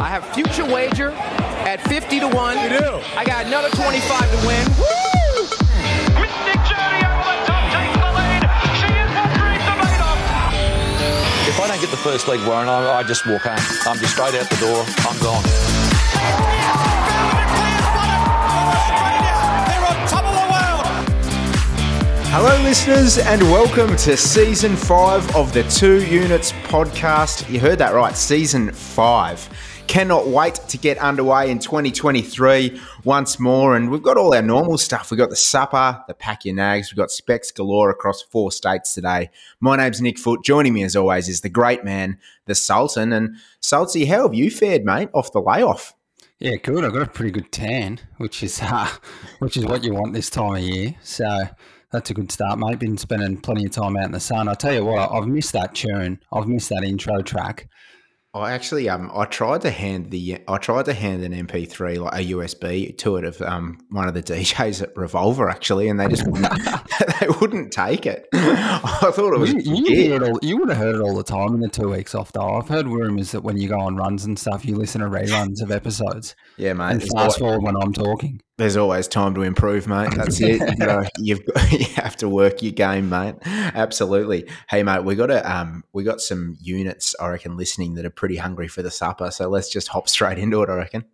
I have future wager at 50 to 1. You do? I got another 25 to win. Mystic Journey over the top takes the lead. She is Henry Tomato. If I don't get the first leg, Warren, I, I just walk home. I'm just straight out the door. I'm gone. Hello, listeners, and welcome to season five of the Two Units podcast. You heard that right, season five. Cannot wait to get underway in 2023 once more. And we've got all our normal stuff. We've got the supper, the pack your nags, we've got specs galore across four states today. My name's Nick Foot. Joining me, as always, is the great man, the Sultan. And Sulty, how have you fared, mate, off the layoff? Yeah, good. I've got a pretty good tan, which is uh, which is what you want this time of year. So that's a good start, mate. Been spending plenty of time out in the sun. I tell you what, I've missed that tune. I've missed that intro track. I actually um I tried to hand the I tried to hand an MP3 like a USB to it of um one of the DJs at Revolver actually, and they just wouldn't, they wouldn't take it. I thought it was You, you, all, you would have heard it all the time in the two weeks off, though. I've heard rumours that when you go on runs and stuff, you listen to reruns of episodes yeah, mate. and fast forward when I'm talking. There's always time to improve, mate. That's it. You know, you've got, you have to work your game, mate. Absolutely. Hey, mate, we got a um we got some units I reckon listening that are pretty hungry for the supper. So let's just hop straight into it. I reckon.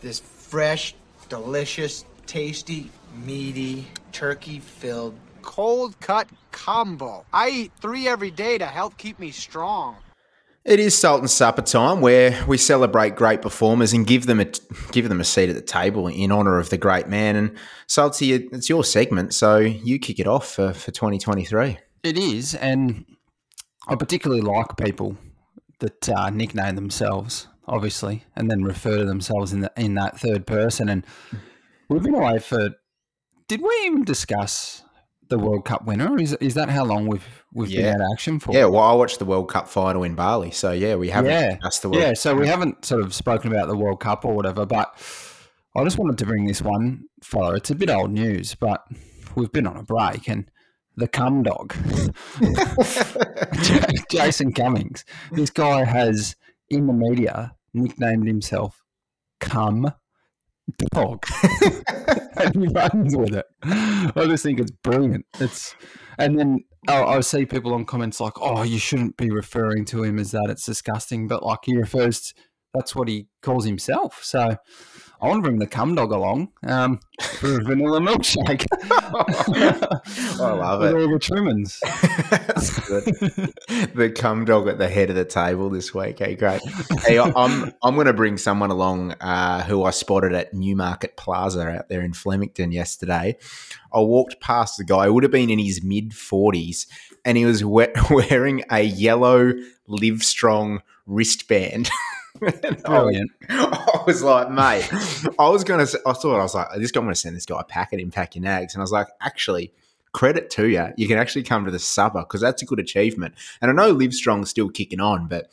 this fresh, delicious, tasty, meaty, turkey filled, cold cut combo. I eat three every day to help keep me strong. It is Sultan Supper time, where we celebrate great performers and give them a give them a seat at the table in honour of the great man. And Salty, it's your segment, so you kick it off for, for 2023. It is, and I particularly like people that uh, nickname themselves, obviously, and then refer to themselves in the, in that third person. And we've been away for. Did we even discuss the World Cup winner? Is is that how long we've we've Yeah. been out of action for? Yeah, well, I watched the World Cup final in Bali, so yeah, we haven't yeah, discussed the World. yeah. So we haven't sort of spoken about the World Cup or whatever, but I just wanted to bring this one follow. It's a bit old news, but we've been on a break and. The cum dog, Jason Cummings. This guy has, in the media, nicknamed himself Cum Dog, and he runs with it. I just think it's brilliant. It's, and then I, I see people on comments like, "Oh, you shouldn't be referring to him as that. It's disgusting." But like he refers, that's what he calls himself. So I want to bring the cum dog along um, for a vanilla milkshake. I love with it. all the good. the cum dog at the head of the table this week. Hey, great. Hey, I- I'm I'm going to bring someone along uh, who I spotted at Newmarket Plaza out there in Flemington yesterday. I walked past the guy. Would have been in his mid forties, and he was we- wearing a yellow Live Strong wristband. Brilliant. I was like, mate, I was gonna. I thought I was like, this guy, I'm gonna send this guy a packet in pack your nags, and I was like, actually, credit to you, you can actually come to the supper because that's a good achievement. And I know Livestrong's still kicking on, but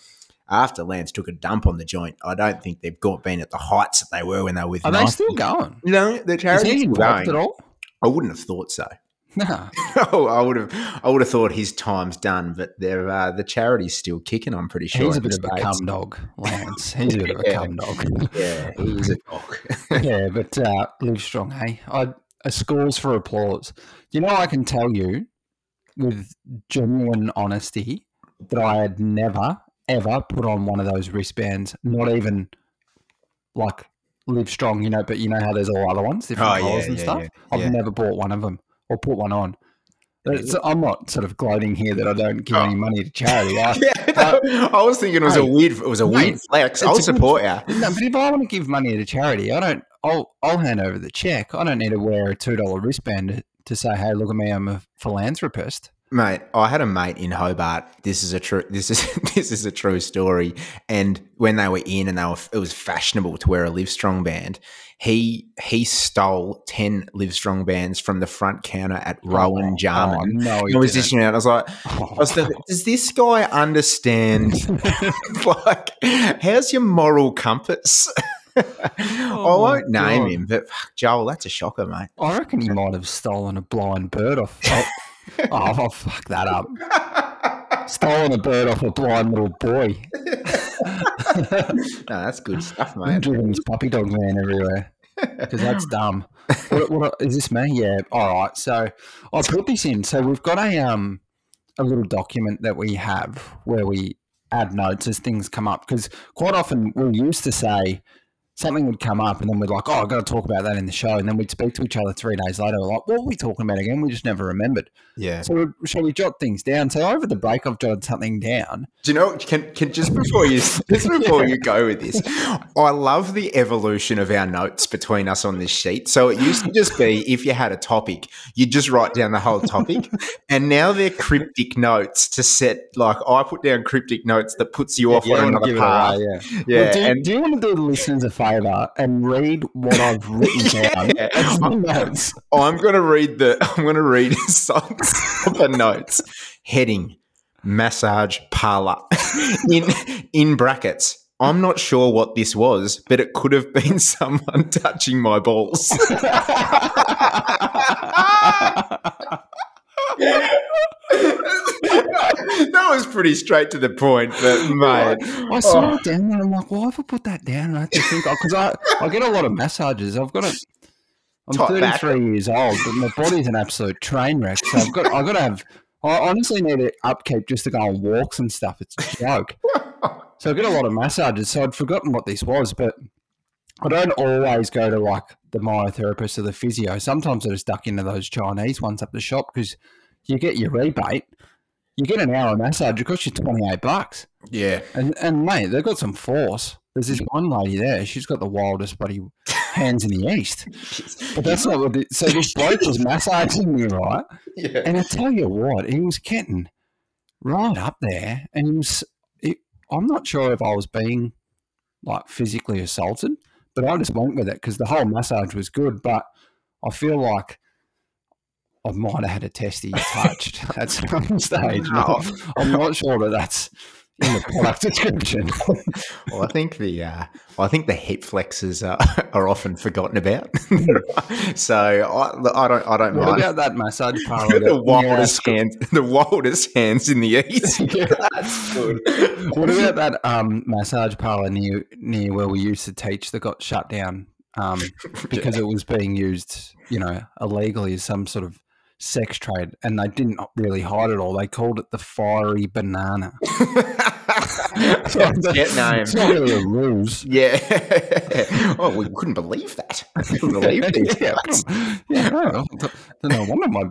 after Lance took a dump on the joint, I don't think they've got been at the heights that they were when they were with. Are they still going? No, the charity's going. at all? I wouldn't have thought so. No. Oh, I would have. I would have thought his time's done, but they're, uh, the charity's still kicking. I'm pretty sure. He's a bit of a cum dog, Lance. He's a bit of a Yeah. cum dog. Yeah, he's a dog. yeah, but uh, live strong, hey? I, a scores for applause. You know, I can tell you with genuine honesty that I had never, ever put on one of those wristbands, not even like live strong, you know, but you know how there's all other ones, different Oh, yeah, colours and yeah, stuff? yeah, I've yeah. never bought one of them or put one on. It's, I'm not sort of gloating here that I don't give any oh. money to charity. I, Oh. Yeah, no, I was thinking it was a weird. It was a weird flex. I'll good- support you. No, but if I want to give money to charity, I don't. I'll I'll hand over the check. I don't need to wear a two dollar wristband to, to say, "Hey, look at me, I'm a philanthropist." Mate, I had a mate in Hobart. This is a true. This is this is a true story. And when they were in, and they were, it was fashionable to wear a Livestrong band. He he stole ten Livestrong bands from the front counter at oh, Rowan Oh, Jarman. oh, no, he I was dishing out. I was like, I was thinking, does this guy understand? like, how's your moral compass? Oh I won't name Oh, God. him, but fuck, Joel, that's a shocker, mate. I reckon he might have stolen a blind bird off. Oh, oh I'll fuck that up. Stolen a bird off a blind little boy. No, that's good stuff, mate. driving this puppy dog man everywhere because that's dumb. What, what, is this me? Yeah. All right. So I put this in. So we've got a um a little document that we have where we add notes as things come up because quite often we used to say something would come up and then we'd like, oh, I've got to talk about that in the show, and then we'd speak to each other three days later, we're like, what were we talking about again? We just never remembered. Yeah. So shall we jot things down? So over the break, I've jotted something down. Do you know? Can can just before you just before you go with this, I love the evolution of our notes between us on this sheet. So it used to just be if you had a topic, you'd just write down the whole topic, and now they're cryptic notes to set. Like I put down cryptic notes that puts you off You on another path. away, yeah. Yeah, Well, do, and- do you want to do the listeners a favour and read what I've written down? Yeah. The notes. I'm going oh, to read the. I'm going to read the notes. Heading: massage parlor. In in brackets. I'm not sure what this was, but it could have been someone touching my balls. That was pretty straight to the point, but mate. I saw it oh. down there. I'm like, why have I put that down? I have to think oh, because I, I get a lot of massages. I've got a. I'm Top back. 33 years old, but my body's an absolute train wreck. So I've got I've got to have. I honestly need it upkeep just to go on walks and stuff. It's a joke. so I get a lot of massages. So I'd forgotten what this was, but I don't always go to like the myotherapist or the physio. Sometimes I just duck into those Chinese ones up the shop because you get your rebate. You get an hour massage, it costs you 28 bucks. Yeah. And and mate, they've got some force. There's this one lady there. She's got the wildest bloody hands in the east. But that's not what. It, so this bloke was massaging me, right? Yeah. And I tell you what, he was getting right up there, and he was. It, I'm not sure if I was being like physically assaulted, but I just went with it because the whole massage was good. But I feel like. I might have had a testy touched at some stage. Wow. I'm not sure that that's in the product description. Well, I think the uh, I think the hip flexors are, are often forgotten about. so I, I don't I don't What mind. about that massage parlor? the wildest hands, the wildest hands in the east. That's good. What about that um, massage parlor near near where we used to teach that got shut down um, because it was being used, you know, illegally as some sort of sex trade, and they didn't really hide it all. They called it the fiery banana. Get name. It's not really a ruse. Yeah. oh, we couldn't believe that. I couldn't believe these yeah, guys. yeah, no, no wonder my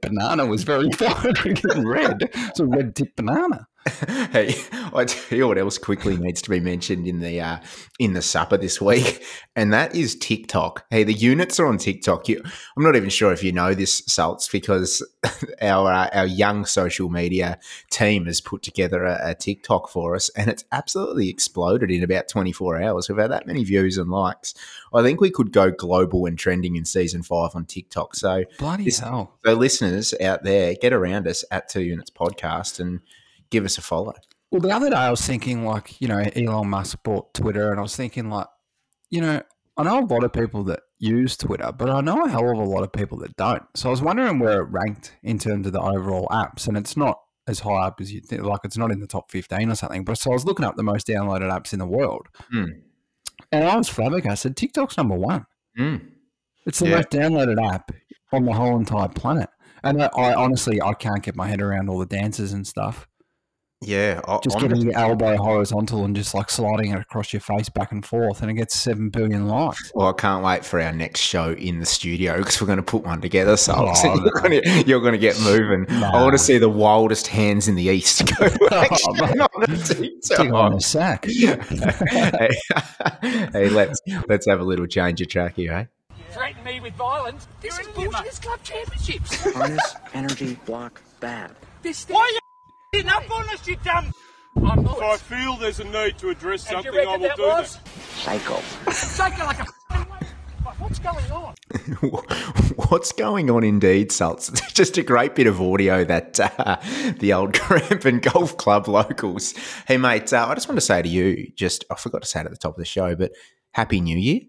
banana was very fiery and red. It's a red tip banana. hey, I tell you what else quickly needs to be mentioned in the uh, in the supper this week, and that is TikTok. Hey, the units are on TikTok. You, I'm not even sure if you know this, Salts, because our uh, our young social media team has put together a, a TikTok for us, and it's absolutely exploded in about 24 hours. We've had that many views and likes. I think we could go global and trending in season five on TikTok. So, Bloody This- hell. so listeners out there, get around us at Two Units Podcast and give us a follow. Well, the other day I was thinking, like, you know, Elon Musk bought Twitter, and I was thinking, like, you know, I know a lot of people that use Twitter, but I know a hell of a lot of people that don't. So I was wondering where it ranked in terms of the overall apps, and it's not as high up as you think. Like, it's not in the top 15 or something. But so I was looking up the most downloaded apps in the world, Hmm. and I was flabbergasted. TikTok's number one. Mm. It's the Yeah. most downloaded app on the whole entire planet. And I, I honestly, I can't get my head around all the dances and stuff. Yeah, I, Just I'm- getting your elbow horizontal and just like sliding it across your face back and forth, and it gets seven billion likes. Well, I can't wait for our next show in the studio because we're going to put one together. So Oh, you're, no. going to, you're going to get moving. I want to see the wildest hands in the east go action mate. on a on a sack. hey, hey, let's let's have a little change of track here, eh? threaten me with violence. This is bullshit. This club championships. Harness energy block bad. this thing. Why are you hitting up on us, you dumb? I'm not. If I feel there's a need to address and something, I reckon will that do was? that. Psycho. Psycho like a f***ing wa- What's going on? What's going on indeed, Salts? It's just a great bit of audio that uh, the old Crampton Golf Club locals. Hey, mate, uh, I just want to say to you, just I forgot to say it at the top of the show, but Happy New Year.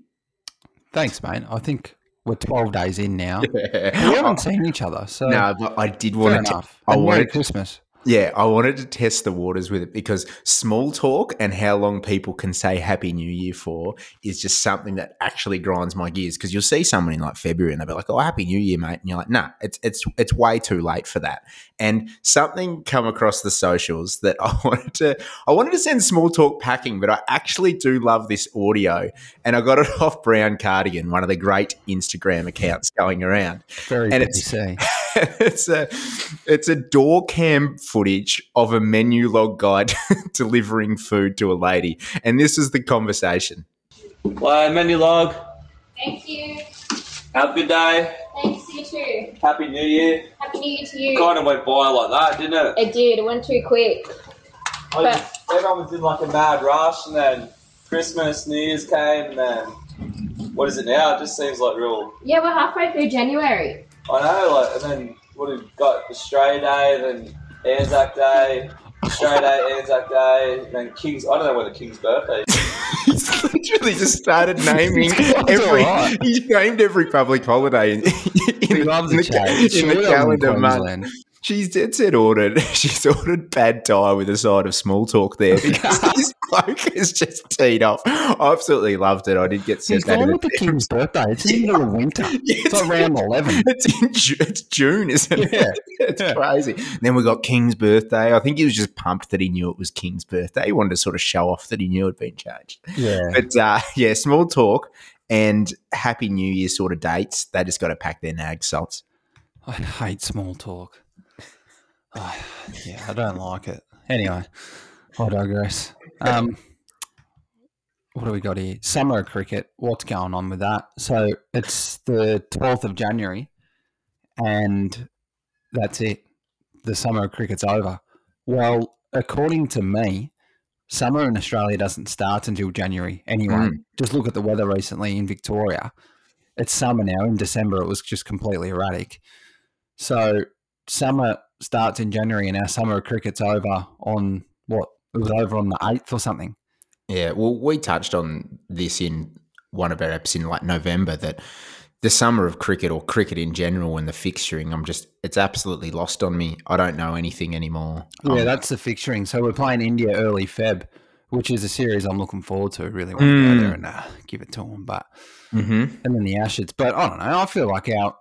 Thanks, mate. I think we're twelve days in now. We haven't seen each other, so No, but I did fair want to. enough. I Merry wanted. Christmas. Yeah, I wanted to test the waters with it because small talk and how long people can say Happy New Year for is just something that actually grinds my gears. Because you'll see someone in like February and they'll be like, "Oh, Happy New Year, mate," and you're like, "Nah, it's it's it's way too late for that." And something come across the socials that I wanted to I wanted to send small talk packing, but I actually do love this audio, and I got it off Brown Cardigan, one of the great Instagram accounts going around Very and it's see. it's a it's a door cam footage of a Menulog guy delivering food to a lady, and this is the conversation. Well, Menulog. Thank you. Have a good day. Thanks, you too. Happy New Year. Happy New Year to you. Kind of went by like that, didn't it? It did. It went too quick. Oh, I just- everyone was in like a mad rush, and then Christmas, New Year's came, and then what is it now? It just seems like real. Yeah, we're halfway through January. I know, like, and then what have we got? Australia Day, then Anzac Day, Australia Day, Anzac Day, then King's. I don't know where the King's birthday. is. He's literally just started naming That's every. alright. He's named every public holiday in, in, He loves in the, ca- change. in the Surely I'm in calendar month. Queensland. She's dead set ordered. She's ordered bad thai with a side of small talk there because this bloke is just teed off. I absolutely loved it. I did get sent He's that. in with the king's birthday. It's in the middle of winter. It's like round 11. It's in Ju- it's June, isn't it? Yeah. it's crazy. Then we got King's birthday. I think he was just pumped that he knew it was King's birthday. He wanted to sort of show off that he knew it had been changed. Yeah. But uh, yeah, small talk and Happy New Year sort of dates. They just got to pack their nag salts. I hate small talk. Yeah, I don't like it. Anyway, I digress. Um, what do we got here? Summer cricket. What's going on with that? So it's the 12th of January, and that's it. The summer of cricket's over. Well, according to me, summer in Australia doesn't start until January anyway. Mm. Just look at the weather recently in Victoria. It's summer now. In December, it was just completely erratic. So summer starts in January, and our summer of cricket's over on what? It was over on the eighth or something. Yeah, well, we touched on this in one of our apps in like November that the summer of cricket or cricket in general and the fixturing, I'm just, it's absolutely lost on me. I don't know anything anymore. Yeah, Um, that's the fixturing. So we're playing India early Feb, which is a series I'm looking forward to. Really want to go Mm. there and uh, give it to them, but mm-hmm. and then the Ashes. But I don't know. I feel like our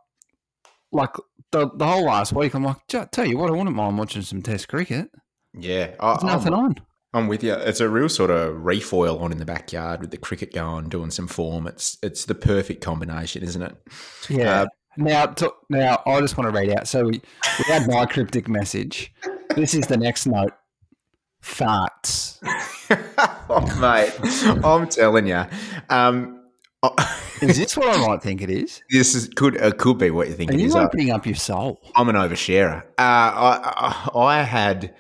like the the whole last week. I'm like, tell you what, I wouldn't mind watching some Test cricket. Yeah, I, There's nothing on. I'm with you. It's a real sort of refoil on in the backyard with the cricket going, doing some form. It's it's the perfect combination, isn't it? Yeah. Uh, now, to, now I just want to read out. So we, we had my cryptic message. This is the next note. Farts. oh, mate, I'm telling you. Um, Is this what I might think it is? this is could uh, could be what you think Are it you is. I- opening up your soul? I'm an oversharer. Uh, I, I I had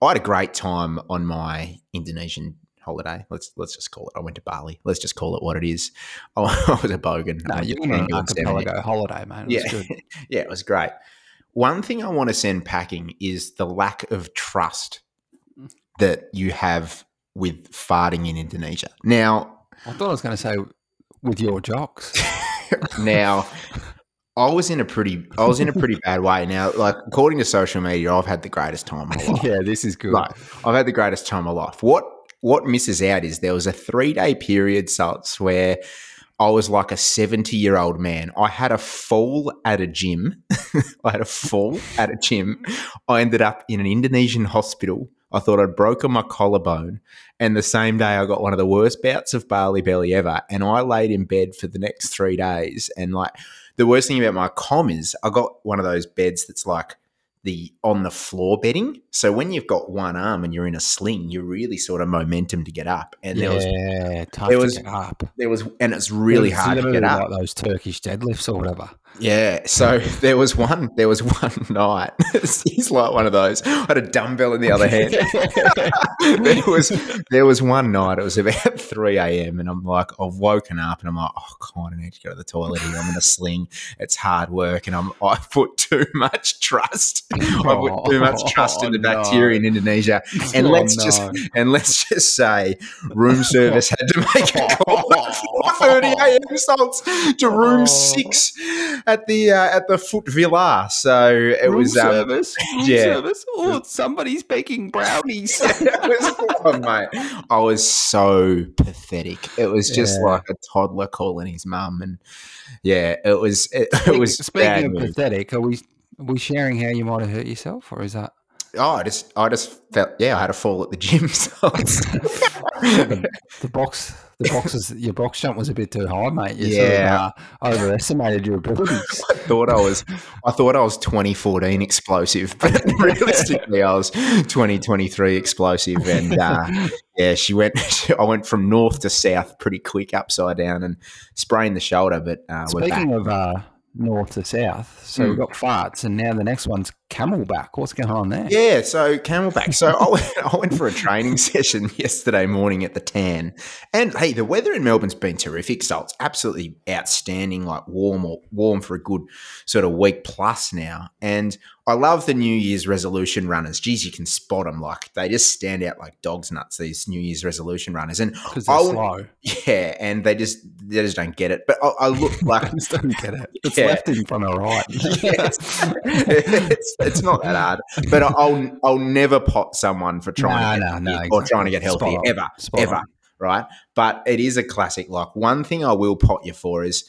I had a great time on my Indonesian holiday. Let's let's just call it. I went to Bali. Let's just call it what it is. I, I was a bogan. No, I went on an archipelago holiday, man. Yeah, good. yeah, it was great. One thing I want to send packing is the lack of trust that you have with farting in Indonesia. Now, I thought I was going to say with your jocks. now I was in a pretty I was in a pretty bad way. Now, like according to social media, I've had the greatest time of my life. yeah, this is good. Like I've had the greatest time of my life. What what misses out is there was a three day period, Salts, where I was like a 70 year old man. I had a fall at a gym. I had a fall at a gym. I ended up in an Indonesian hospital. I thought I'd broken my collarbone. And the same day, I got one of the worst bouts of Bali Belly ever. And I laid in bed for the next three days. And like the worst thing about my com is I got one of those beds that's like the on the floor bedding. So when you've got one arm and you're in a sling, you're really sort of momentum to get up. And there was yeah, tough there was up. there was and it's really It's hard to get up. Like those Turkish deadlifts or whatever. Yeah. So there was one there was one night. He's like one of those. I had a dumbbell in the other hand. there was there was one night, it was about 3 a.m. and I'm like, I've woken up and I'm like, oh god, I need to go to the toilet here. I'm in a sling. It's hard work and I'm I put too much trust. I put too much trust in the bacteria in Indonesia. And Oh, let's just and let's just say room service had to make a call at 4:30 a.m. salts to room Oh. six at the uh, at the Foot Villa. So it Room was um, service. Room yeah. service. Oh, somebody's baking brownies. was, oh, mate, I was so pathetic. It was just Yeah. like a toddler calling his mum, and yeah, it was. It, it was Speaking of pathetic, are we are we sharing how you might have hurt yourself, or is that Oh, I just, I just felt, yeah, I had a fall at the gym. So the, the box? The boxes, your box jump was a bit too high, mate. You Yeah. sort of, uh, overestimated your abilities. I thought I was, I thought I was 2014 explosive, but realistically, I was 2023 explosive. And uh, yeah, she went, I went from north to south pretty quick, upside down, and sprained the shoulder. But uh. Speaking of uh, north to south, so Hmm. we've got farts, and now the next one's CamelBak. What's going on there? Yeah, so CamelBak. So I went, I went for a training session yesterday morning at the Tan, and hey, the weather in Melbourne's been terrific. So it's absolutely outstanding, like warm or warm for a good sort of week plus now. And I love the New Year's resolution runners. Geez, you can spot them like they just stand out like dogs nuts. These New Year's resolution runners, and Because they're I slow. yeah, and they just they just don't get it. But I, I look like I just don't get it. It's Yeah. left in front of right. yes. it's, it's not that hard, but I'll I'll never pot someone for trying No, to get no, no, or exactly. trying to get healthy on. ever, Spot ever, on. right? But it is a classic. Like one thing I will pot you for is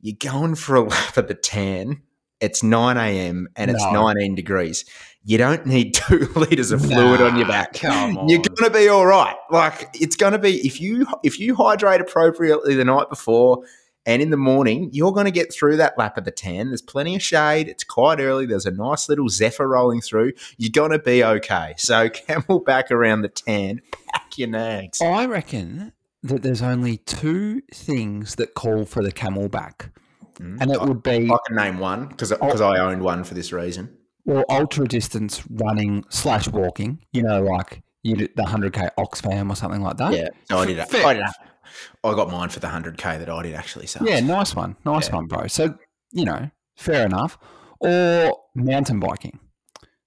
you're going for a lap of the tan. It's nine a.m. and it's nineteen degrees. You don't need two liters of fluid on your back. come You're gonna be all right. Like it's gonna be if you if you hydrate appropriately the night before and in the morning, you're going to get through that lap of the tan. There's plenty of shade. It's quite early. There's a nice little zephyr rolling through. You're going to be okay. So, CamelBak around the tan, pack your nags. I reckon that there's only two things that call for the CamelBak, mm. and it would be I can name one because oh. I owned one for this reason. well ultra distance running slash walking. You know, like you did the hundred k Oxfam or something like that. Yeah, so I did. that. Fair. I did. it. I got mine for the hundred k that I did actually. So Yeah, nice one, nice one, bro. So you know, fair enough. Or mountain biking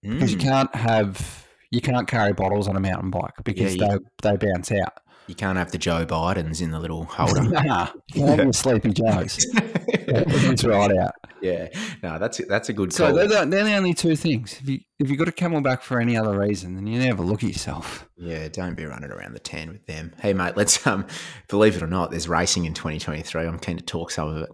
because you Mm. can't have you can't carry bottles on a mountain bike because you- they they bounce out. You can't have the Joe Bidens in the little holder. Nah, you can have sleepy Joes. It's right out. yeah, no, that's that's a good So call. they're the, they're the only two things. If you if you got a CamelBak for any other reason, then you never look at yourself. Yeah, don't be running around the tan with them. Hey, mate, let's um, believe it or not, there's racing in 2023. I'm keen to talk some of it.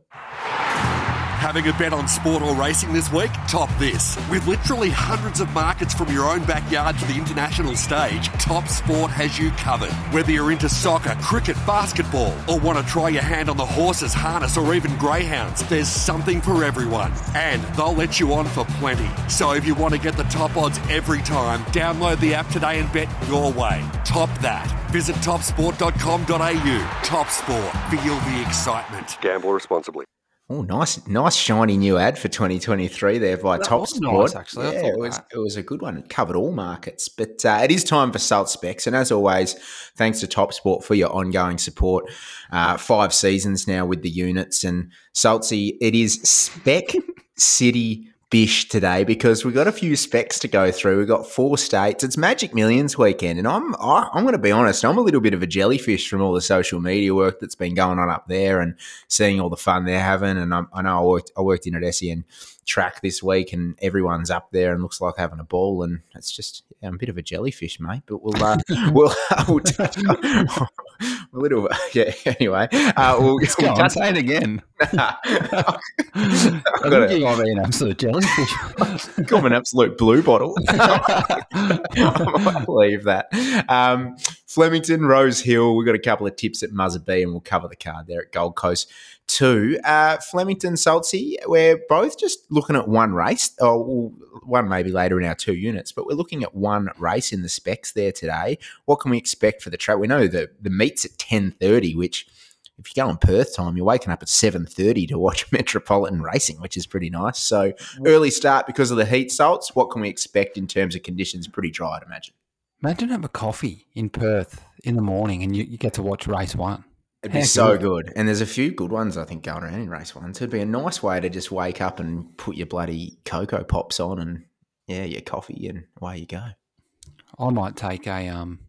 Having a bet on sport or racing this week? Top this. With literally hundreds of markets from your own backyard to the international stage, Top Sport has you covered. Whether you're into soccer, cricket, basketball, or want to try your hand on the horses, harness, or even greyhounds, there's something for everyone. And they'll let you on for plenty. So if you want to get the top odds every time, download the app today and bet your way. Top that. Visit topsport.com.au. Top Sport. Feel the excitement. Gamble responsibly. Oh, nice, nice shiny new ad for 2023 there by That Top Sport. nice, actually. Yeah, it was that. it was a good one. It covered all markets, but uh, it is time for Salt Specs, and as always, thanks to Top Sport for your ongoing support. Uh, five seasons now with the units and Saltsy. It is Spec City. Today because we've got a few specs to go through. We've got four states. It's Magic Millions weekend, and I'm I, I'm going to be honest. I'm a little bit of a jellyfish from all the social media work that's been going on up there and seeing all the fun they're having. And I, I know I worked I worked in at SEN track this week, and everyone's up there and looks like having a ball. And it's just yeah, I'm a bit of a jellyfish, mate. But we'll uh, we'll, we'll touch a little yeah. Anyway, uh, we'll, we'll on, say it again. i am think a- you might be an absolute jellyfish. I'm an absolute blue bottle. I believe that. Um, Flemington, Rose Hill. We've got a couple of tips at Muzzer B, and we'll cover the card there at Gold Coast too. Uh, Flemington, Saltsy. We're both just looking at one race, or one maybe later in our two units, but we're looking at one race in the specs there today. What can we expect for the track? We know the the meet's at ten thirty, which if you go on Perth time, you're waking up at seven thirty to watch Metropolitan racing, which is pretty nice. So early start because of the heat salts. What can we expect in terms of conditions? Pretty dry, I'd imagine. Imagine have a coffee in Perth in the morning and you, you get to watch race one. It'd be so good. And there's a few good ones, I think, going around in race ones. It'd be a nice way to just wake up and put your bloody Cocoa Pops on and yeah, your coffee and away you go. I might take a um,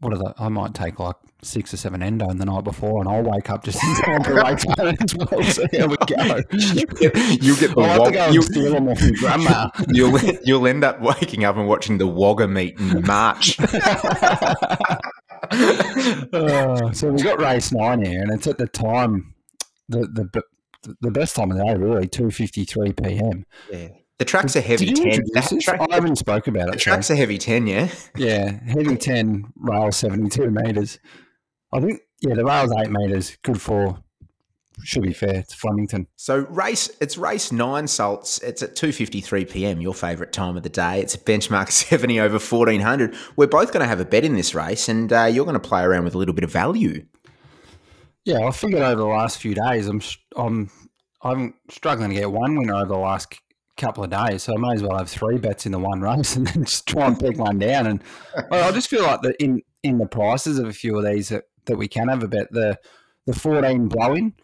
what are the? I might take like six or seven endo in the night before, and I'll wake up just in time race day as well. So here we go. You'll get the I'll have wog- to go and you- steal them off your grandma. You'll you'll end up waking up and watching the Wagga meet in March. Uh, so we got race nine here, and it's at the time, the the the best time of the day, really, two fifty three p.m. yeah. The track's a heavy Did ten. this? track- I haven't spoke about it. the track's so- a heavy ten, yeah. Yeah, heavy ten, rail seventy two meters. I think yeah, the rail's eight meters. Good for should be fair. It's Flemington. So race, it's race nine salts. It's at two fifty three p.m. Your favourite time of the day. It's a benchmark seventy over fourteen hundred. We're both going to have a bet in this race, and uh, you're going to play around with a little bit of value. Yeah, I figured over the last few days, I'm I'm I'm struggling to get one winner over the last couple of days, so I may as well have three bets in the one race and then just try and pick one down. And well, I just feel like that in in the prices of a few of these that, that we can have a bet. The the 14 blowing,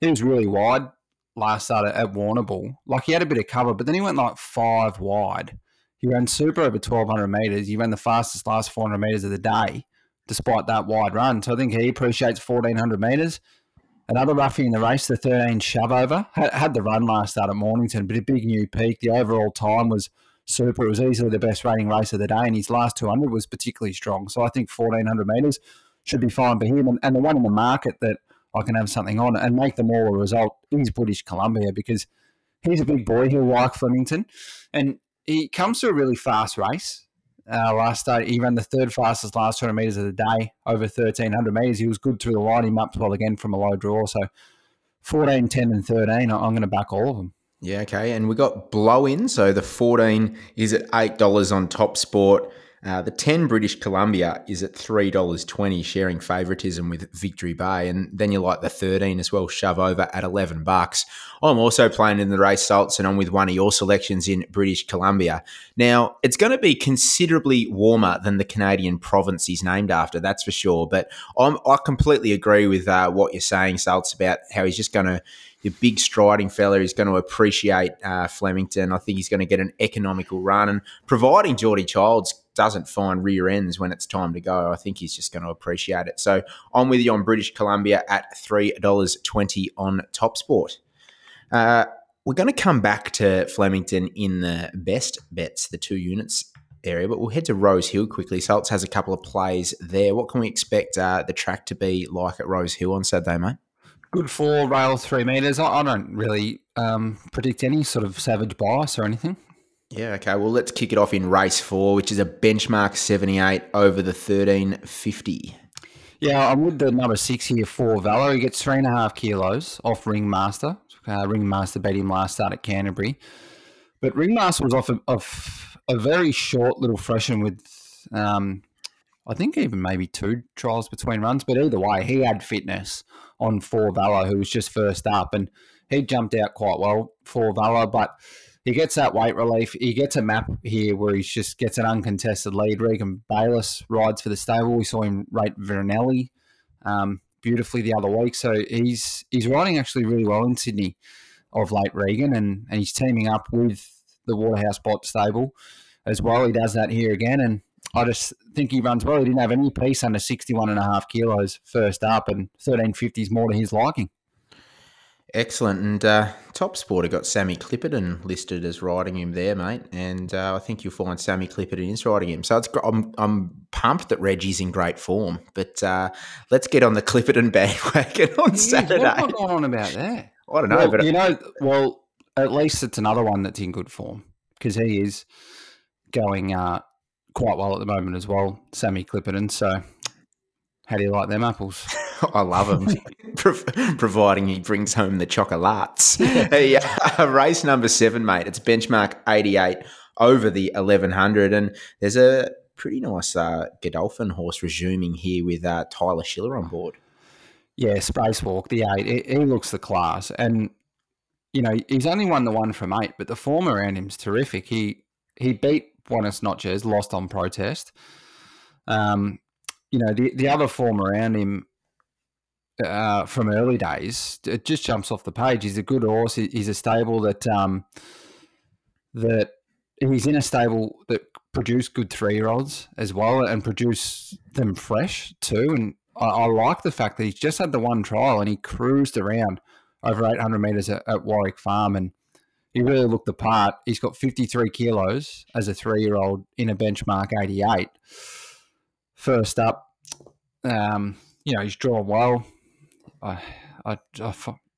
he was really wide last start at, Warrnambool. Like he had a bit of cover, but then he went like five wide. He ran super over 1200 meters. He ran the fastest last 400 meters of the day despite that wide run. So I think he appreciates 1400 metres. Another roughie in the race, the 13 shove over, had, had the run last start at Mornington, but a big new peak. The overall time was super. It was easily the best rating race of the day, and his last 200 was particularly strong. So I think 1400 metres should be fine for him. And, and the one in the market that I can have something on and make them all a result is British Columbia because he's a big boy. He'll like Flemington. And he comes to a really fast race uh, last start. He ran the third fastest last 200 metres of the day, over 1,300 metres. He was good through the line. He mapped well again from a low draw. So 14, 10, and 13, I'm going to back all of them. Yeah, okay. And we got blow in. So the 14 is at $8 on Top Sport. Uh, the 10 British Columbia is at $3.20, sharing favouritism with Victory Bay. And then you like the 13 as well, shove over at 11 bucks. I'm also playing in the race salts and I'm with one of your selections in British Columbia. Now, it's going to be considerably warmer than the Canadian province he's named after, that's for sure. But I'm, I completely agree with uh, what you're saying, Salts, about how he's just going to the big striding fella is going to appreciate uh, Flemington. I think he's going to get an economical run, and providing Geordie Childs doesn't find rear ends when it's time to go, I think he's just going to appreciate it. So I'm with you on British Columbia at three dollars twenty on Top Sport. Uh, we're going to come back to Flemington in the best bets, the two units area, but we'll head to Rose Hill quickly. Salts has a couple of plays there. What can we expect uh, the track to be like at Rose Hill on Saturday, mate? Good for rail three metres. I, I don't really um, predict any sort of savage bias or anything. Yeah, okay. Well, let's kick it off in race four, which is a benchmark 78 over the 1350. Yeah, I'm with the number six here for Valor. He gets three and a half kilos off Ringmaster. Uh, Ringmaster beat him last start at Canterbury. But Ringmaster was off a, off a very short little freshen with, um, I think even maybe two trials between runs. But either way, he had fitness on for Valor, who was just first up. And he jumped out quite well for Valor, but he gets that weight relief. He gets a map here where he just gets an uncontested lead. Regan Bayless rides for the stable. We saw him rate Veronelli um, beautifully the other week. So he's he's riding actually really well in Sydney of late, Regan, and, and he's teaming up with the Waterhouse Bott stable as well. He does that here again, and I just think he runs well. He didn't have any piece under 61 and a half kilos first up, and 1350 is more to his liking. Excellent. And uh, Top Sport have got Sammy Clipperton listed as riding him there, mate. And uh, I think you'll find Sammy Clipperton is riding him. So it's I'm, I'm pumped that Reggie's in great form. But uh, let's get on the Clipperton bandwagon on Saturday. What am I going on about that? I don't know, Well, but you know, well, at least it's another one that's in good form because he is going uh, quite well at the moment as well, Sammy Clipperton. So, how do you like them apples? I love him, providing he brings home the chocolates. Uh, race number seven, mate. It's benchmark 88 over the 1100. And there's a pretty nice uh, Godolphin horse resuming here with uh, Tyler Schiller on board. Yeah, Spacewalk, the eight. He, he looks the class. And, you know, he's only won the one from eight, but the form around him's terrific. He he beat Buenos Notches, lost on protest. Um, you know, the, the other form around him uh, from early days, it just jumps off the page. He's a good horse. He's a stable that um, that he's in a stable that produce good three year olds as well and produce them fresh too. And I, I like the fact that he's just had the one trial and he cruised around over 800 meters at, at Warwick Farm and he really looked the part. He's got 53 kilos as a three year old in a benchmark 88. First up, um, you know, he's drawn well. I, I,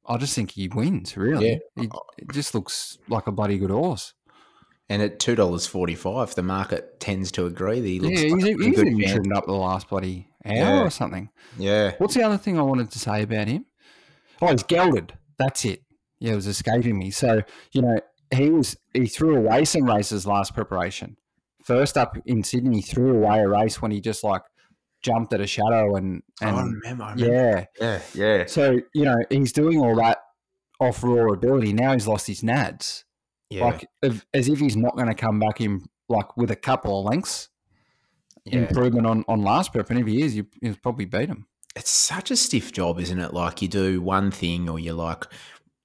I, just think he wins, really. Yeah. He, it just looks like a bloody good horse. And at two dollars forty five, the market tends to agree that he looks yeah, like he's, he's good trimmed up the last bloody hour Yeah. or something. Yeah. What's the other thing I wanted to say about him? Oh, he's gelded. That's it. Yeah, it was escaping me. So, you know, he was he threw away some races last preparation. First up in Sydney, he threw away a race when he just like jumped at a shadow and oh, and I remember, I remember. yeah, Yeah, yeah. So you know he's doing all that off raw ability. Now he's lost his nads. Yeah. Like if, as if he's not going to come back in like with a couple of lengths Yeah. improvement on on last prep. And if he is, you he'll probably beat him. it's such a stiff job, isn't it? Like you do one thing, or you're like,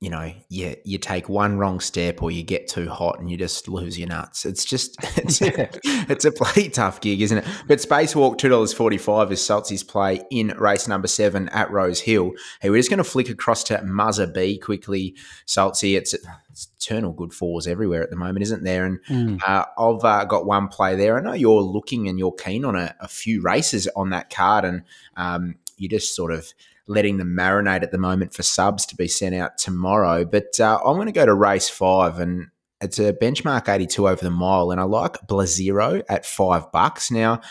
you know, you you take one wrong step, or you get too hot and you just lose your nuts. It's just, it's, it's a bloody tough gig, isn't it? But Spacewalk two dollars forty five is Saltsy's play in race number seven at Rose Hill. Hey, we're just going to flick across to Muzzer B quickly. Saltsy, it's, it's eternal good fours everywhere at the moment, isn't there? And Mm. uh, I've uh, got one play there. I know you're looking and you're keen on a, a few races on that card, and um, you're just sort of letting them marinate at the moment for subs to be sent out tomorrow. But uh, I'm going to go to race five, and it's a benchmark 82 over the mile, and I like Blazero at five bucks now.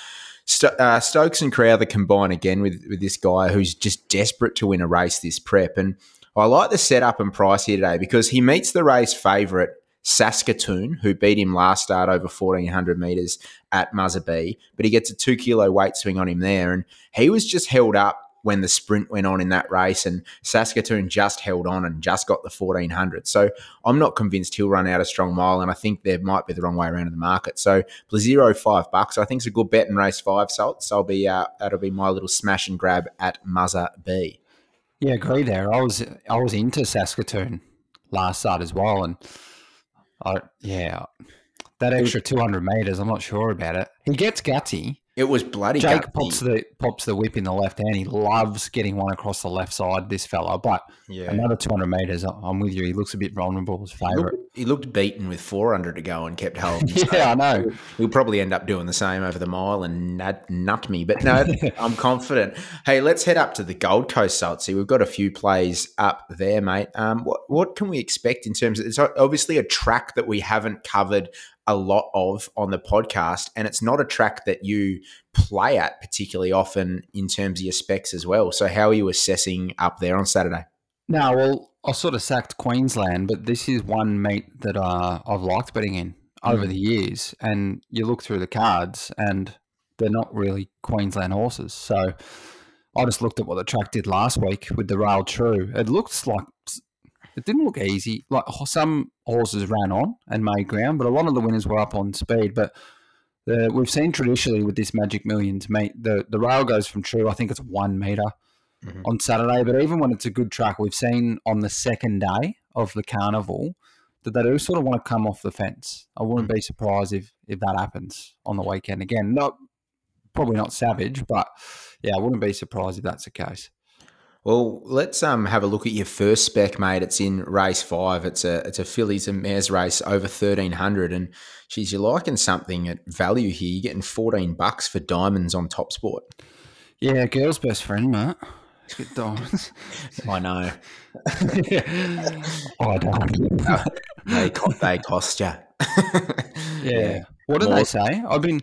Uh, Stokes and Crowther combine again with, with this guy who's just desperate to win a race this prep. And I like the setup and price here today because he meets the race favourite Saskatoon, who beat him last start over 1400 metres at Muzzabee, but he gets a two kilo weight swing on him there. And he was just held up when the sprint went on in that race, and Saskatoon just held on and just got the 1400. So I'm not convinced he'll run out a strong mile, and I think there might be the wrong way around in the market. So Blazero five bucks, I think it's a good bet in race five. Salt, so I'll be uh, that'll be my little smash and grab at Muzza B. Yeah, agree there. I was I was into Saskatoon last start as well, and I yeah, that extra two hundred meters. I'm not sure about it. He gets gutsy. It was bloody. Jake gutsy. pops the pops the whip in the left hand. He loves getting one across the left side. This fella, but Yeah. another two hundred meters. I'm with you. He looks a bit vulnerable. His He favourite. looked, he looked beaten with 400 to go and kept holding. Yeah, I know. He'll probably end up doing the same over the mile and nut, nut me. But no, I'm confident. Hey, let's head up to the Gold Coast, Saltsy. We've got a few plays up there, mate. Um, what, what can we expect in terms of it's obviously a track that we haven't covered a lot of on the podcast, and it's not a track that you play at particularly often in terms of your specs as well. So, how are you assessing up there on Saturday? No, well, I sort of sacked Queensland, but this is one meet that uh, I've liked betting in over Mm. the years. And you look through the cards, and they're not really Queensland horses. So I just looked at what the track did last week with the Rail True. It looks like it didn't look easy. Like some horses ran on and made ground, but a lot of the winners were up on speed. But the, we've seen traditionally with this Magic Millions meet, the, the rail goes from true, I think it's one metre mm-hmm. on Saturday. But even when it's a good track, we've seen on the second day of the carnival that they do sort of want to come off the fence. I wouldn't mm. be surprised if, if that happens on the weekend again. Not probably not savage, but yeah, I wouldn't be surprised if that's the case. Well, let's um have a look at your first spec, mate. It's in race five. It's a it's a fillies and mares race over thirteen hundred, and she's you're liking something at value here. You're getting fourteen bucks for diamonds on Top Sport. Yeah, girl's best friend, mate. Let's get diamonds. I know I don't. they co- they cost you. Yeah. What do More- they say? I've been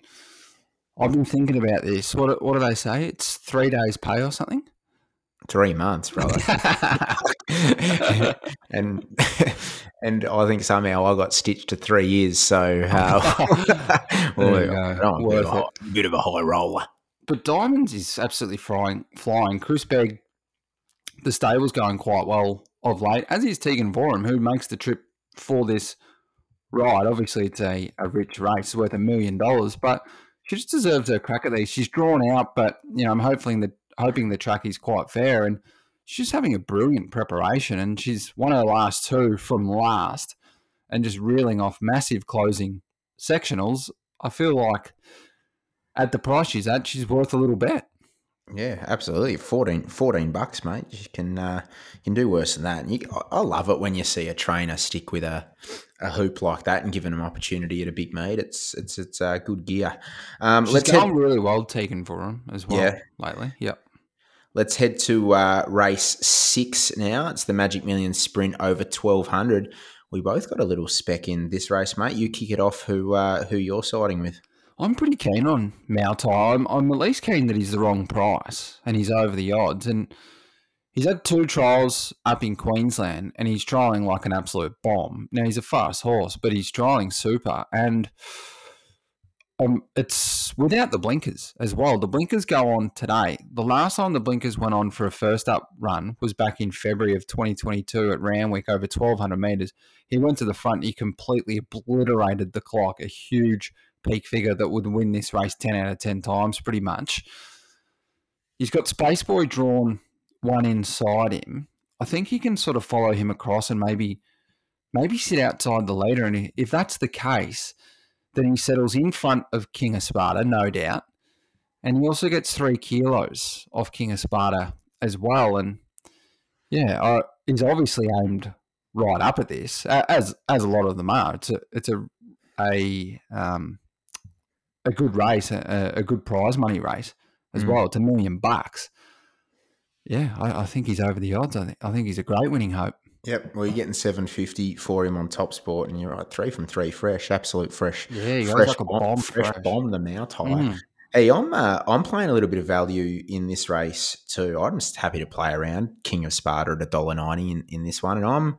I've been thinking about this. What what do they say? It's three days pay or something. Three months, brother. and and I think somehow I got stitched to three years. So uh, well, There you. I don't a bit, of a, bit of a high roller. But Diamonds is absolutely flying. Flying. Chris Begg, the stable's going quite well of late, as is Teaghan Voorham, who makes the trip for this ride. Obviously, it's a, a rich race, worth a million dollars, but she just deserves her crack at these. She's drawn out, but you know, I'm hoping the hoping the track is quite fair, and she's just having a brilliant preparation, and she's won her last two from last, and just reeling off massive closing sectionals, I feel like at the price she's at, she's worth a little bet. Yeah, absolutely. 14, 14 bucks, mate. You can uh, you can do worse than that. And you, I- love it when you see a trainer stick with a, a hoop like that and give them opportunity at a big meet. It's it's it's uh, good gear. Um, She's let's going head, really well taken for him as well Yeah. lately. Yep. Let's head to uh, race six now. It's the Magic Millions Sprint over twelve hundred. We both got a little spec in this race, mate. You kick it off. Who uh, who you're siding with? I'm pretty keen on Mautai. I'm, I'm at least keen that he's the wrong price and he's over the odds. And he's had two trials up in Queensland and he's trialing like an absolute bomb. Now, he's a fast horse, but he's trialing super. And um, it's without the blinkers as well. The blinkers go on today. The last time the blinkers went on for a first up run was back in February of 2022 at Randwick over 1200 metres. He went to the front, he completely obliterated the clock, a huge peak figure that would win this race 10 out of 10 times, pretty much. He's got Space Boy drawn one inside him. I think he can sort of follow him across and maybe maybe sit outside the leader. And if that's the case, then he settles in front of King of Sparta, no doubt. And he also gets three kilos off King of Sparta as well. And yeah, uh, he's obviously aimed right up at this, as as a lot of them are. It's a it's a a um, a good race, a, a good prize money race as Mm. well. It's a million bucks. Yeah, I, I think he's over the odds. I think I think he's a great winning hope. Yep. Well, you're getting seven fifty for him on Top Sport, and you're right, three from three, fresh, absolute fresh. Yeah, fresh like a bomb fresh, fresh. bomb. The now tie. Mm. Hey, I'm uh, I'm playing a little bit of value in this race too. I'm just happy to play around King of Sparta at a dollar ninety in, in this one, and I'm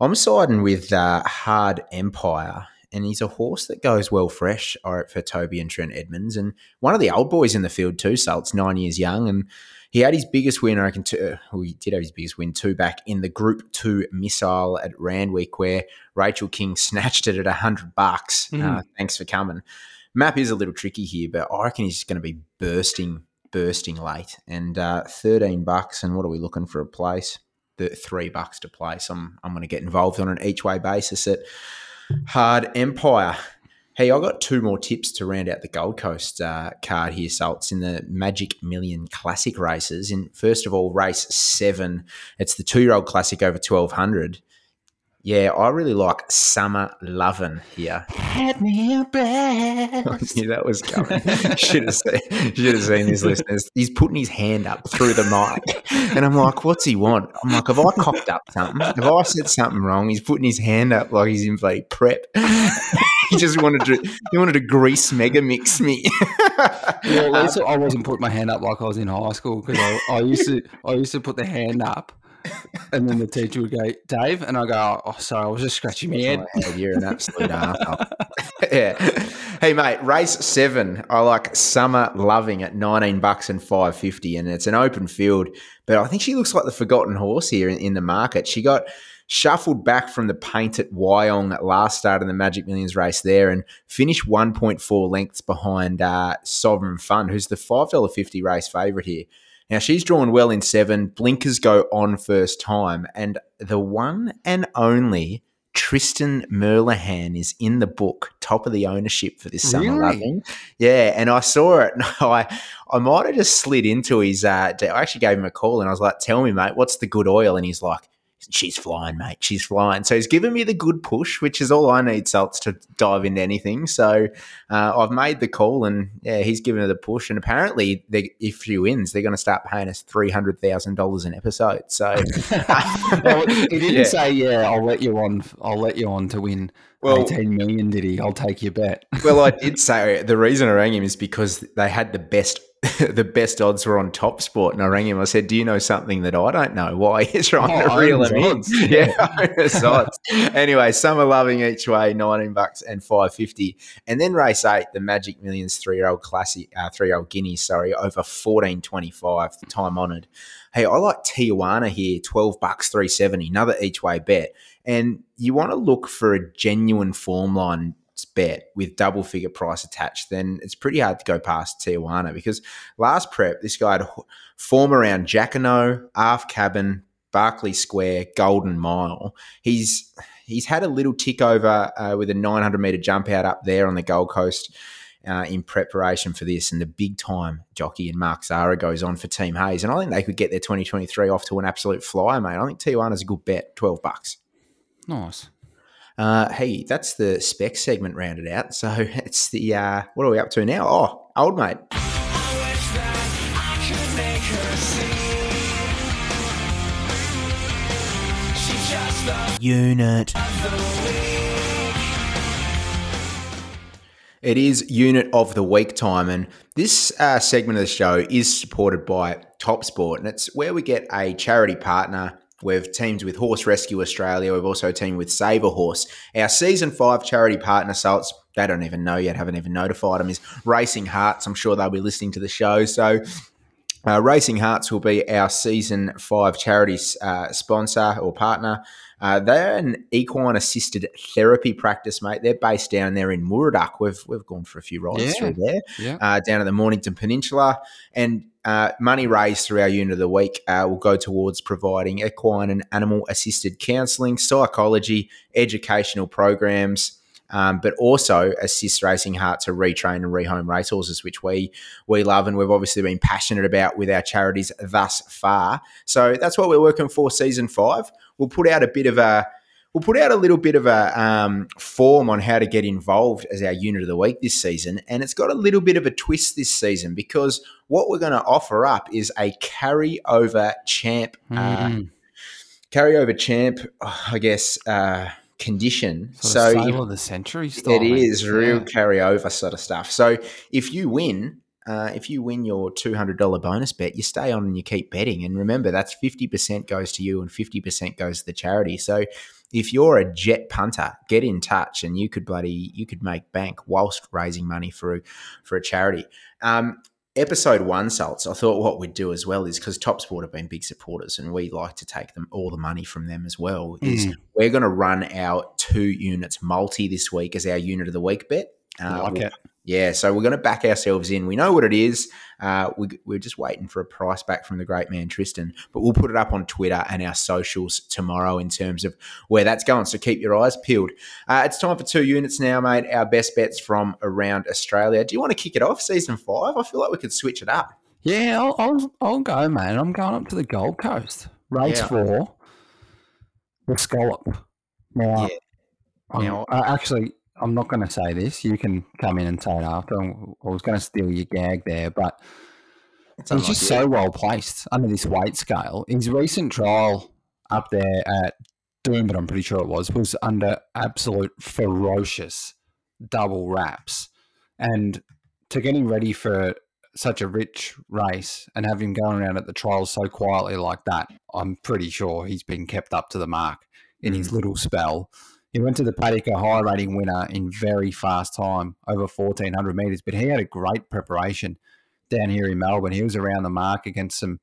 I'm siding with uh, Hard Empire, and he's a horse that goes well fresh for Toby and Trent Edmonds, and one of the old boys in the field too. So it's nine years young, and he had his biggest win, I reckon. Two, uh, well, he did have his biggest win two back in the Group Two missile at Randwick, where Rachel King snatched it at a hundred bucks. Uh, Mhm. thanks for coming. Map is a little tricky here, but I reckon he's going to be bursting, bursting late. And uh, thirteen bucks, and what are we looking for a place? The three bucks to place. I'm I'm going to get involved on an each way basis at Hard Empire. Hey, I got two more tips to round out the Gold Coast uh, card here, so it's in the Magic Million Classic races. In first of all, race seven, it's the two-year-old Classic over twelve hundred. Yeah, I really like Summer Lovin' here. Had me a I knew that was coming. should have seen, should have seen his listeners. He's putting his hand up through the mic, and I'm like, "What's he want?" I'm like, "Have I cocked up something? Have I said something wrong?" He's putting his hand up like he's in bloody prep. he just wanted to. He wanted to grease mega mix me. Yeah, at least um, I wasn't putting my hand up like I was in high school because I, I used to I used to put the hand up, and then the teacher would go, "Dave," and I go, "Oh, sorry, I was just scratching my head." You're an absolute arsehole. yeah. Hey mate, race seven. I like Summer Loving at nineteen bucks and five fifty, and it's an open field. But I think she looks like the forgotten horse here in, in the market. She got shuffled back from the paint at Wyong at last start in the Magic Millions race there, and finished one point four lengths behind uh, Sovereign Fun, who's the five dollar fifty race favourite here. Now she's drawn well in seven. Blinkers go on first time, and the one and only Tristan Merlehan is in the book, top of the ownership for this summer Really? loving. Yeah, and I saw it. And I I might have just slid into his. Uh, I actually gave him a call, and I was like, "Tell me, mate, what's the good oil?" And he's like. She's flying, mate. She's flying. So he's given me the good push, which is all I need, Salts, to dive into anything. So uh, I've made the call, and yeah, he's given her the push. And apparently, they, if she wins, they're going to start paying us three hundred thousand dollars an episode. So Well, he didn't Yeah. say, "Yeah, I'll let you on. I'll let you on to win Well- eighteen million, Did he? I'll take your bet. well, I did say the reason I rang him is because they had the best. the best odds were on Top Sport, and I rang him. I said, "Do you know something that I don't know? Why you're trying Oh, to reel him in?" Yeah, Owen's odds. Anyway, summer loving each way, nineteen bucks and five fifty, and then race eight, the Magic Millions three year old classic, uh, three year old Guinea, sorry, over fourteen twenty five, time honoured. Hey, I like Tijuana here, twelve bucks three seventy, another each way bet, and you want to look for a genuine form line bet with double figure price attached, then it's pretty hard to go past Tijuana because last prep, this guy had form around Jacquinot, Arf Cabin, Barclay Square, Golden Mile. He's He's had a little tick over uh, with a 900 meter jump out up there on the Gold Coast uh, in preparation for this. And the big time jockey and Mark Zahra goes on for Team Hayes. And I think they could get their 2023 off to an absolute flyer, mate. I think Tijuana is a good bet, 12 bucks. Nice. Uh, hey, that's the spec segment rounded out. So it's the, uh, what are we up to now? Oh, old mate. Unit. It is unit of the week time, and this uh, segment of the show is supported by Top Sport, and it's where we get a charity partner. We've teamed with Horse Rescue Australia. We've also teamed with Save a Horse. Our season five charity partner, so it's, they don't even know yet, haven't even notified them, is Racing Hearts. I'm sure they'll be listening to the show. So uh, Racing Hearts will be our season five charity uh, sponsor or partner. Uh, they're an equine assisted therapy practice, mate. They're based down there in Moorooduc. We've we've gone for a few rides Yeah. through there, Yeah. uh, down at the Mornington Peninsula, and uh, money raised through our unit of the week uh, will go towards providing equine and animal assisted counselling, psychology, educational programs. Um, but also assist Racing Heart to retrain and rehome racehorses, which we we love and we've obviously been passionate about with our charities thus far. So that's what we're working for season five. We'll put out a bit of a we'll put out a little bit of a um, form on how to get involved as our unit of the week this season, and it's got a little bit of a twist this season because what we're going to offer up is a carryover champ. Uh, Mm. carryover champ, I guess, uh, condition. Sort of so if- of the century style. it is mate. real Yeah. carryover sort of stuff. So if you win, uh, if you win your two hundred dollar bonus bet, you stay on and you keep betting. And remember, that's fifty percent goes to you and fifty percent goes to the charity. So if you're a jet punter, get in touch and you could bloody you could make bank whilst raising money for a, for a charity. Um, episode one salts i thought what we'd do as well is because top sport have been big supporters and we like to take them all the money from them as well is Mm. we're going to run our two units multi this week as our unit of the week bet I like we- it. Yeah so we're going to back ourselves in we know what it is uh, we, we're just waiting for a price back from the great man tristan but we'll put it up on twitter and our socials tomorrow in terms of where that's going so keep your eyes peeled uh, it's time for two units now mate our best bets from around australia do you want to kick it off season five i feel like we could switch it up Yeah, I'll, I'll, I'll go, man. I'm going up to the Gold Coast. Race Yeah. four, the Scallop. Now, Yeah. Now- uh, actually, I'm not going to say this. You can come in and say it after. I was going to steal your gag there, but It's he's just so well placed under this weight scale. His recent trial up there at Doom, but I'm pretty sure it was, was under absolute ferocious double wraps. And to get him ready for such a rich race and have him going around at the trials so quietly like that, I'm pretty sure he's been kept up to the mark in his mm. little spell. He went to the Paddock high rating winner in very fast time, over 1400 metres, but he had a great preparation down here in Melbourne. He was around the mark against some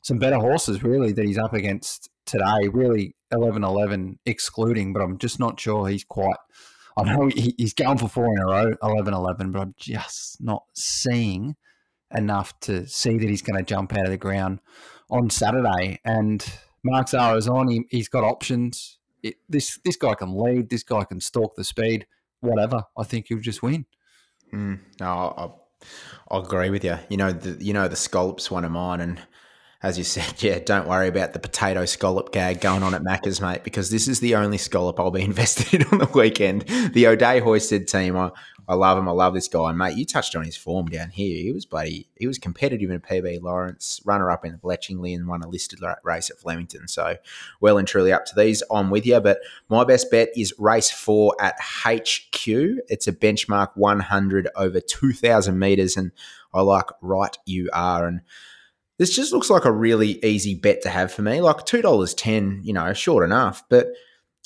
some better horses, really, that he's up against today. Really, 11 11 excluding, but I'm just not sure he's quite. I know he, he's going for four in a row, 11 11, but I'm just not seeing enough to see that he's going to jump out of the ground on Saturday. And Mark Zahra's on. He, he's got options. It, this this guy can lead. This guy can stalk the speed. Whatever. I think he'll just win. Mm, no, I, I agree with you. You know, the, you know, the scallops one of mine, and as you said, yeah, don't worry about the potato scallop gag going on at Macca's, mate, because this is the only scallop I'll be invested in on the weekend. The O'Day hoisted team, I, I love him. I love this guy, and mate. You touched on his form down here. He was bloody. He was competitive in PB Lawrence, runner up in Bletchingly, and won a listed race at Flemington. So, well and truly up to these. I'm with you, but my best bet is race four at HQ. It's a benchmark 100 over 2,000 meters, and I like right you are. And this just looks like a really easy bet to have for me. Like two dollars ten, you know, short enough, but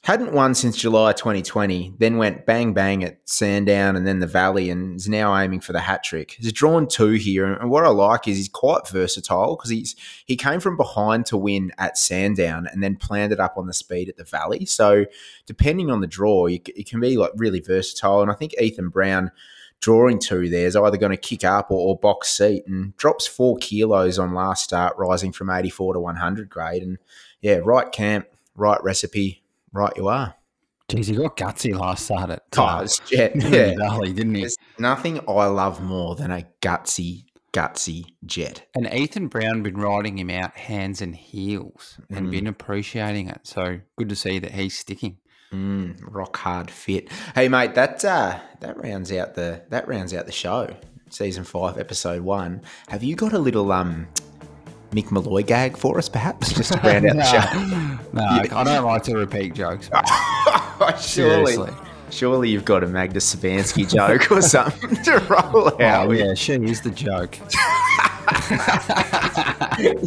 hadn't won since July 2020. Then went bang bang at Sandown and then the Valley, and is now aiming for the hat trick. He's drawn two here, and what I like is he's quite versatile because he's he came from behind to win at Sandown and then planned it up on the speed at the Valley. So depending on the draw, it can be like really versatile. And I think Ethan Brown drawing two there is either going to kick up or, or box seat and drops four kilos on last start, rising from 84 to 100 grade. And yeah, right camp, right recipe, right you are. Jeez, he got gutsy last start at Oh, it's Jet. Yeah. Valley, didn't he? There's nothing I love more than a gutsy, gutsy Jet. And Ethan Brown been riding him out hands and heels and Mm. been appreciating it. So good to see that he's sticking. Mm, rock hard fit. Hey mate, that uh, that rounds out the that rounds out the show. Season five, episode one. Have you got a little um Mick Molloy gag for us, perhaps, just to round out the show? No, I don't like to repeat jokes. surely, Seriously. surely you've got a Magda Szubanski joke or something to roll out. Oh, yeah, she is the joke.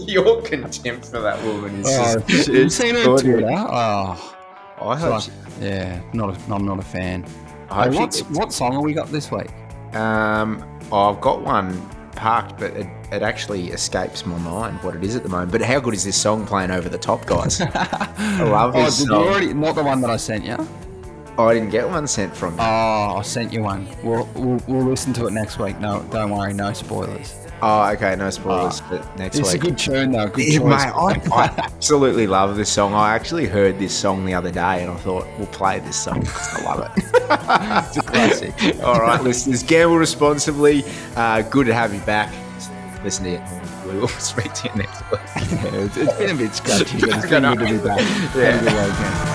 Your contempt for that woman is Oh, just. you it's seen her. Twitter? Oh, I heard. it's like- yeah, not a, I'm not a fan. I Hey, she what song have we got this week? Um, I've got one parked, but it, it actually escapes my mind what it is at the moment. But how good is this song playing over the top, guys? I love Oh, this song. already? Not the one that I sent you. Oh, I didn't get one sent from you. Oh, I sent you one. We'll, we'll we'll listen to it next week. No, don't worry, no spoilers. Oh, okay, no spoilers for next It's week. a good tune though. Good Yeah, choice. mate, I, I absolutely love this song. I actually heard this song the other day and I thought, we'll play this song I love it. it's a classic. All right, listeners, gamble responsibly. Uh, good to have you back. Listen to it. We will speak to you next week. Yeah, it's, it's been a bit scratchy, but it's been good to be back. Yeah. Have a good weekend.